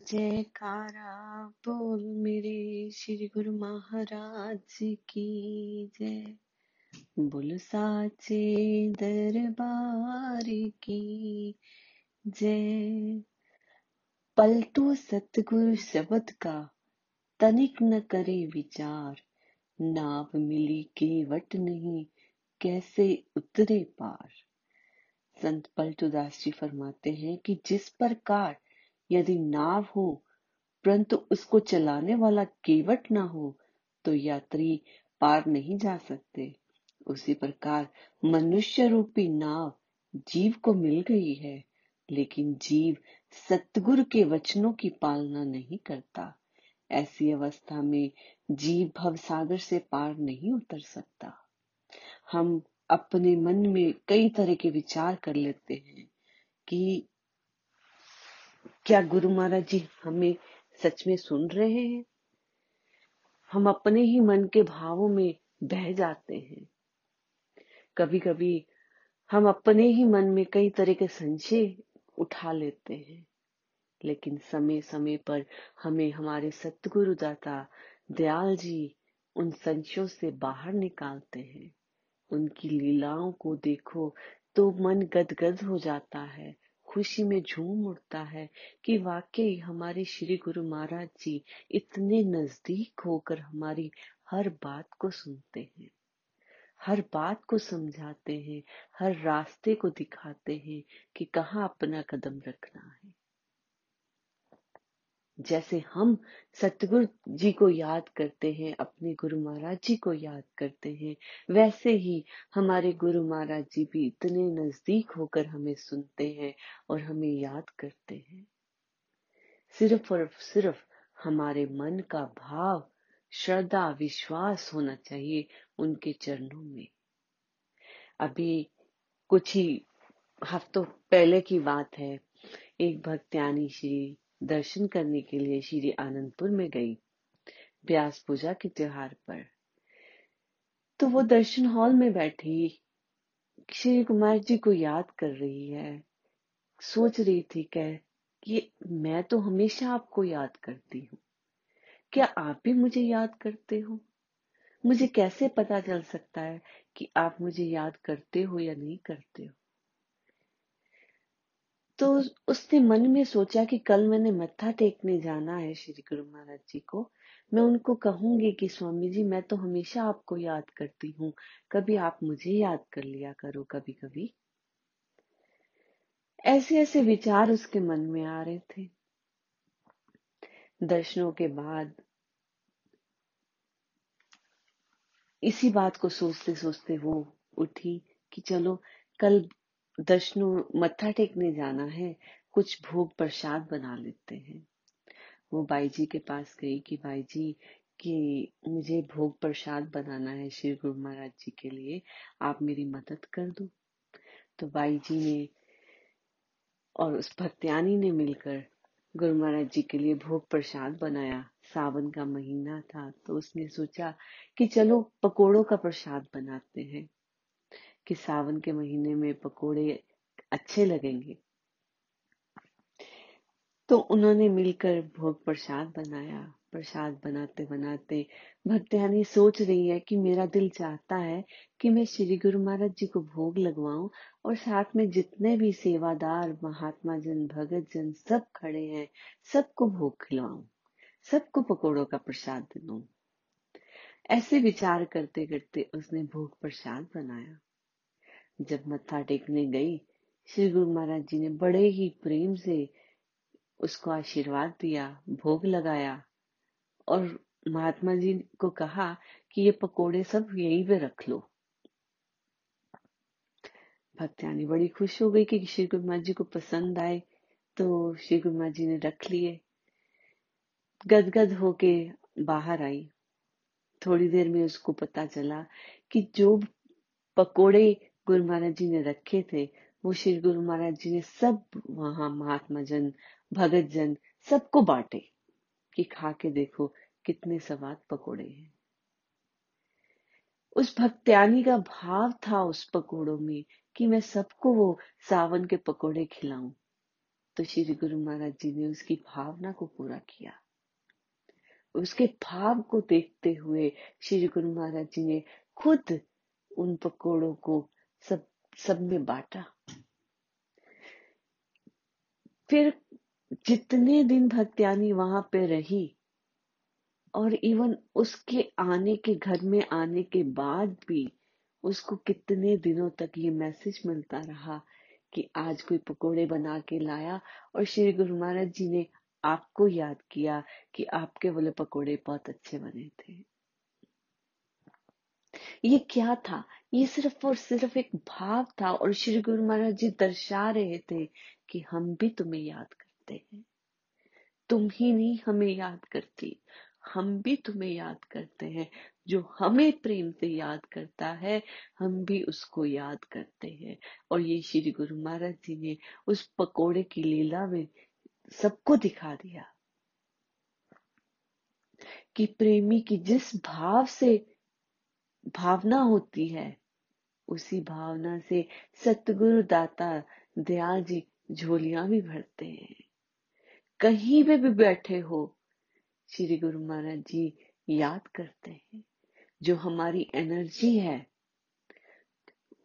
जयकारा, बोल मेरे श्री गुरु महाराज की जय। बोल साचे दरबार की जय। पलटू सतगुरु शब्द का तनिक न करे विचार। नाव मिली केवट नहीं, कैसे उतरे पार। संत पलटूदास जी फरमाते हैं कि जिस प्रकार यदि नाव हो, परंतु उसको चलाने वाला केवट ना हो तो यात्री पार नहीं जा सकते। उसी प्रकार मनुष्य रूपी नाव जीव को मिल गई है, लेकिन जीव सतगुरु के वचनों की पालना नहीं करता। ऐसी अवस्था में जीव भव सागर से पार नहीं उतर सकता। हम अपने मन में कई तरह के विचार कर लेते हैं कि क्या गुरु महाराज जी हमें सच में सुन रहे हैं? हम अपने ही मन के भावों में बह जाते हैं। कभी कभी हम अपने ही मन में कई तरह के संशय उठा लेते हैं, लेकिन समय समय पर हमें हमारे सतगुरु दाता दयाल जी उन संशयों से बाहर निकालते हैं। उनकी लीलाओं को देखो तो मन गदगद हो जाता है। खुशी में झूम उठता है कि वाकई हमारे श्री गुरु महाराज जी इतने नज़दीक होकर हमारी हर बात को सुनते हैं, हर बात को समझाते हैं, हर रास्ते को दिखाते हैं कि कहाँ अपना कदम रखना है। जैसे हम सतगुरु जी को याद करते हैं, अपने गुरु महाराज जी को याद करते हैं, वैसे ही हमारे गुरु महाराज जी भी इतने नज़दीक होकर हमें सुनते हैं और हमें याद करते हैं। सिर्फ़ और सिर्फ़ हमारे मन का भाव, श्रद्धा, विश्वास होना चाहिए उनके चरणों में। अभी कुछ ही हफ्तों पहले की बात है, एक भक्त्यानी श्री दर्शन करने के लिए श्री आनंदपुर में गई व्यास पूजा के त्योहार पर। तो वो दर्शन हॉल में बैठी, श्री कुमार जी को याद कर रही है। सोच रही थी कह कि मैं तो हमेशा आपको याद करती हूँ। क्या आप भी मुझे याद करते हो? मुझे कैसे पता चल सकता है कि आप मुझे याद करते हो या नहीं करते हो? तो उसने मन में सोचा कि कल मैंने मत्था टेकने जाना है श्री गुरु महाराज जी को। मैं उनको कहूँगी कि स्वामी जी, मैं तो हमेशा आपको याद करती हूँ। कभी आप मुझे याद कर लिया करो कभी कभी ऐसे ऐसे विचार उसके मन में आ रहे थे। दर्शनों के बाद इसी बात को सोचते सोचते वो उठी कि चलो, कल दर्शनों मत्था टेकने जाना है, कुछ भोग प्रसाद बना लेते हैं। वो बाई जी के पास गई कि बाई जी कि मुझे भोग प्रसाद बनाना है श्री गुरु महाराज जी के लिए, आप मेरी मदद कर दो। तो बाई जी ने और उस भक्त्यानी ने मिलकर गुरु महाराज जी के लिए भोग प्रसाद बनाया। सावन का महीना था तो उसने सोचा कि चलो पकोड़ों का प्रसाद बनाते हैं। कि सावन के महीने में पकोड़े अच्छे लगेंगे। तो उन्होंने मिलकर भोग प्रसाद बनाया। प्रसाद बनाते बनाते भक्तियानी सोच रही है कि मेरा दिल चाहता है कि मैं श्री गुरु महाराज जी को भोग लगवाऊं और साथ में जितने भी सेवादार, महात्मा जन, भगत जन सब खड़े हैं, सबको भोग खिलवाऊं, सबको पकोड़ों का प्रसाद दूँ। ऐसे विचार करते करते उसने भोग प्रसाद बनाया। जब मत्था टेकने गई, श्री गुरु महाराज जी ने बड़े ही प्रेम से उसको आशीर्वाद दिया, भोग लगाया और महात्मा जी को कहा कि ये पकोड़े सब यहीं पे रख लो। भक्त्यानी बड़ी खुश हो गई कि श्री गुरु महाराज जी को पसंद आए तो श्री गुरु महाराज जी ने रख लिए। गदगद होके बाहर आई। थोड़ी देर में उसको पता चला कि जो पकोड़े गुरु महाराज जी ने रखे थे, वो श्री गुरु महाराज जी ने सब वहाँ महात्मा जन, भगत जन, सबको बांटे कि खा के देखो कितने स्वाद पकोड़े हैं। उस भक्त्यानी का भाव था उस पकोड़ों में कि मैं सबको वो सावन के पकोड़े खिलाऊं। तो श्री गुरु महाराज जी ने उसकी भावना को पूरा किया। उसके भाव को देखते हुए श्री गुरु महाराज जी ने खुद उन पकोड़ों को सब सब में बांटा। फिर जितने दिन भक्त्यानी वहाँ पे रही और इवन उसके आने के घर में आने के बाद भी उसको कितने दिनों तक ये मैसेज मिलता रहा कि आज कोई पकोड़े बना के लाया और श्री गुरु महाराज जी ने आपको याद किया कि आपके बोले पकोड़े बहुत अच्छे बने थे। ये क्या था? ये सिर्फ़ और सिर्फ़ एक भाव था और श्री गुरु महाराज जी दर्शा रहे थे कि हम भी तुम्हें याद करते हैं। तुम ही नहीं, हमें याद करती। हम भी तुम्हें याद करते हैं। जो हमें प्रेम से याद करता है, हम भी उसको याद करते हैं। और ये श्री गुरु महाराज जी ने उस पकोड़े की लीला में सबको दिखा दिया कि प्रेमी की जिस भाव से भावना होती है उसी भावना से सतगुरु दाता दयाल जी झोलियाँ भी भरते हैं। कहीं पे भी बैठे हो, श्री गुरु महाराज जी याद करते हैं। जो हमारी एनर्जी है,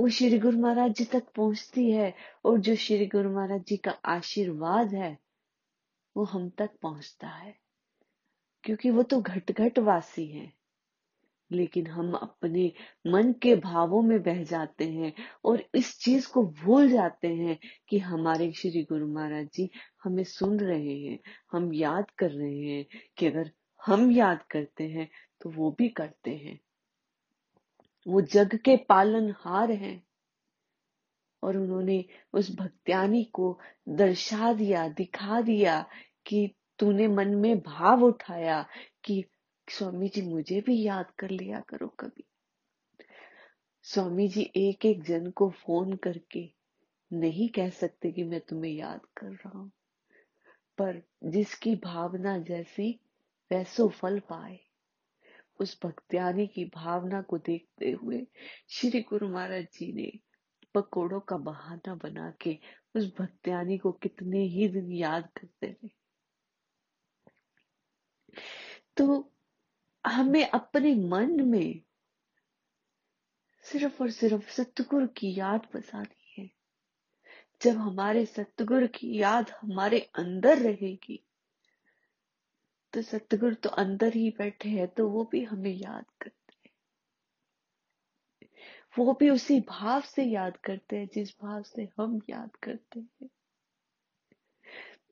वो श्री गुरु महाराज जी तक पहुँचती है और जो श्री गुरु महाराज जी का आशीर्वाद है, वो हम तक पहुँचता है। क्योंकि वो तो घट घट वासी है। लेकिन हम अपने मन के भावों में बह जाते हैं और इस चीज़ को भूल जाते हैं कि हमारे श्री गुरु महाराज जी हमें सुन रहे हैं, हम याद कर रहे हैं कि अगर हम याद करते हैं तो वो भी करते हैं। वो जग के पालनहार हैं और उन्होंने उस भक्त्यानी को दर्शा दिया, दिखा दिया कि तूने मन में भाव उठाया कि स्वामी जी मुझे भी याद कर लिया करो कभी। स्वामी जी एक एक जन को फ़ोन करके नहीं कह सकते कि मैं तुम्हें याद कर रहा हूँ, पर जिसकी भावना जैसी वैसो फल पाए। उस भक्त्यानी की भावना को देखते हुए श्री गुरु महाराज जी ने पकोड़ों का बहाना बना के उस भक्त्यानी को कितने ही दिन याद करते रहे। तो हमें अपने मन में सिर्फ़ और सिर्फ़ सतगुरु की याद बसानी है। जब हमारे सतगुरु की याद हमारे अंदर रहेगी तो सतगुरु तो अंदर ही बैठे हैं तो वो भी हमें याद करते हैं। वो भी उसी भाव से याद करते हैं जिस भाव से हम याद करते हैं।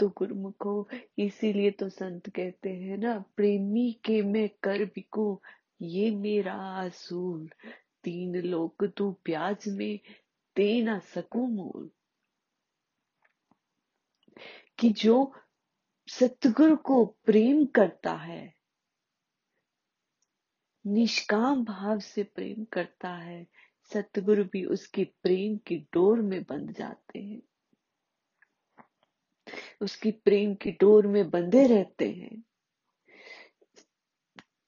तो गुरुमुखो इसीलिए तो संत कहते हैं ना, प्रेमी के मैं कर बिको, ये मेरा असूल। तीन लोग तू प्याज में दे ना सकू मूल। कि जो सतगुरु को प्रेम करता है, निष्काम भाव से प्रेम करता है, सतगुरु भी उसकी प्रेम की डोर में बंध जाते हैं। उसकी प्रेम की डोर में बंधे रहते हैं।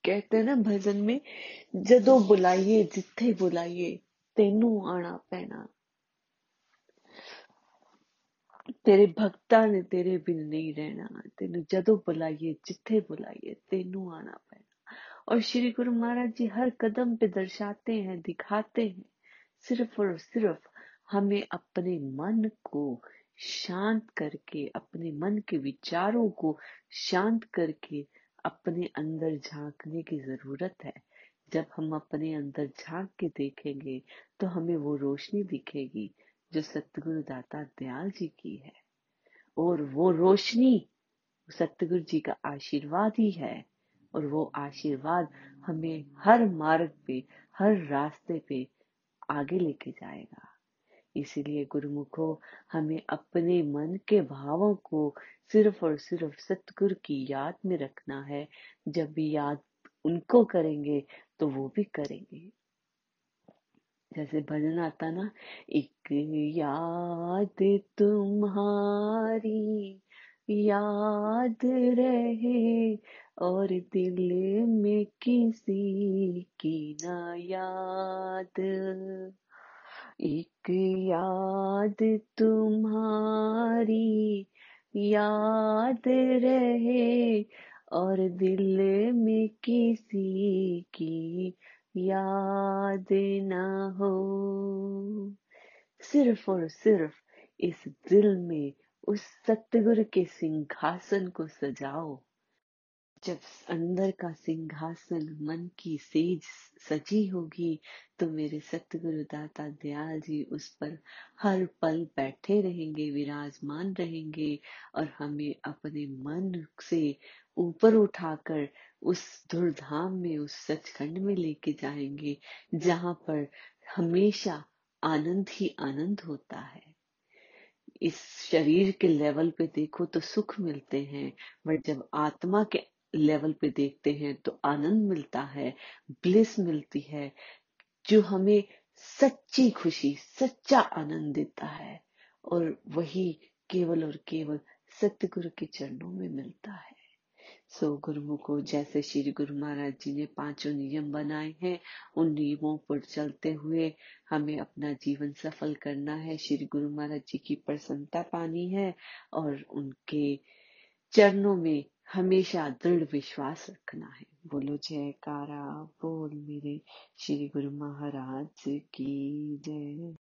कहते हैं ना भजन में, जदों बुलाइए जिथे बुलाइए, तेनू आना पैना। तेरे भक्ता ने तेरे बिन नहीं रहना। तेन जदों बुलाइए जिथे बुलाइए, तेनू आना पैना। और श्री गुरु महाराज जी हर कदम पे दर्शाते हैं, दिखाते हैं, सिर्फ़ और सिर्फ़ हमें अपने मन को शांत करके, अपने मन के विचारों को शांत करके अपने अंदर झांकने की ज़रूरत है। जब हम अपने अंदर झाँक के देखेंगे तो हमें वो रोशनी दिखेगी जो सतगुरु दाता दयाल जी की है। और वो रोशनी सतगुरु जी का आशीर्वाद ही है। और वो आशीर्वाद हमें हर मार्ग पे, हर रास्ते पे आगे लेके जाएगा। इसीलिए गुरुमुखो, हमें अपने मन के भावों को सिर्फ़ और सिर्फ़ सतगुरु की याद में रखना है। जब भी याद उनको करेंगे तो वो भी करेंगे। जैसे भजन आता ना, एक याद तुम्हारी याद रहे और दिल में किसी की ना याद एक याद तुम्हारी याद रहे और दिल में किसी की याद ना हो। सिर्फ़ और सिर्फ़ इस दिल में उस सतगुरु के सिंहासन को सजाओ। जब अंदर का सिंहासन मन की सेज सजी होगी तो मेरे सतगुरु दाता दयाल जी उस पर हर पल बैठे रहेंगे, विराजमान रहेंगे और हमें अपने मन से ऊपर उठाकर उस दुर्धाम में, उस सचखंड में लेके जाएँगे, जहाँ पर हमेशा आनंद ही आनंद होता है। इस शरीर के लेवल पे देखो तो सुख मिलते हैं बट जब आत्मा के लेवल पे देखते हैं तो आनंद मिलता है ब्लिस मिलती है, जो हमें सच्ची खुशी, सच्चा आनंद देता है और वही केवल और केवल सतगुरु के चरणों में मिलता है। सो गुरुमुखो, जैसे श्री गुरु महाराज जी ने पाँचों नियम बनाए हैं, उन नियमों पर चलते हुए हमें अपना जीवन सफल करना है। श्री गुरु महाराज जी की प्रसन्नता पानी है और उनके चरणों में हमेशा दृढ़ विश्वास रखना है। बोलो जयकारा बोल मेरे श्री गुरु महाराज की जय।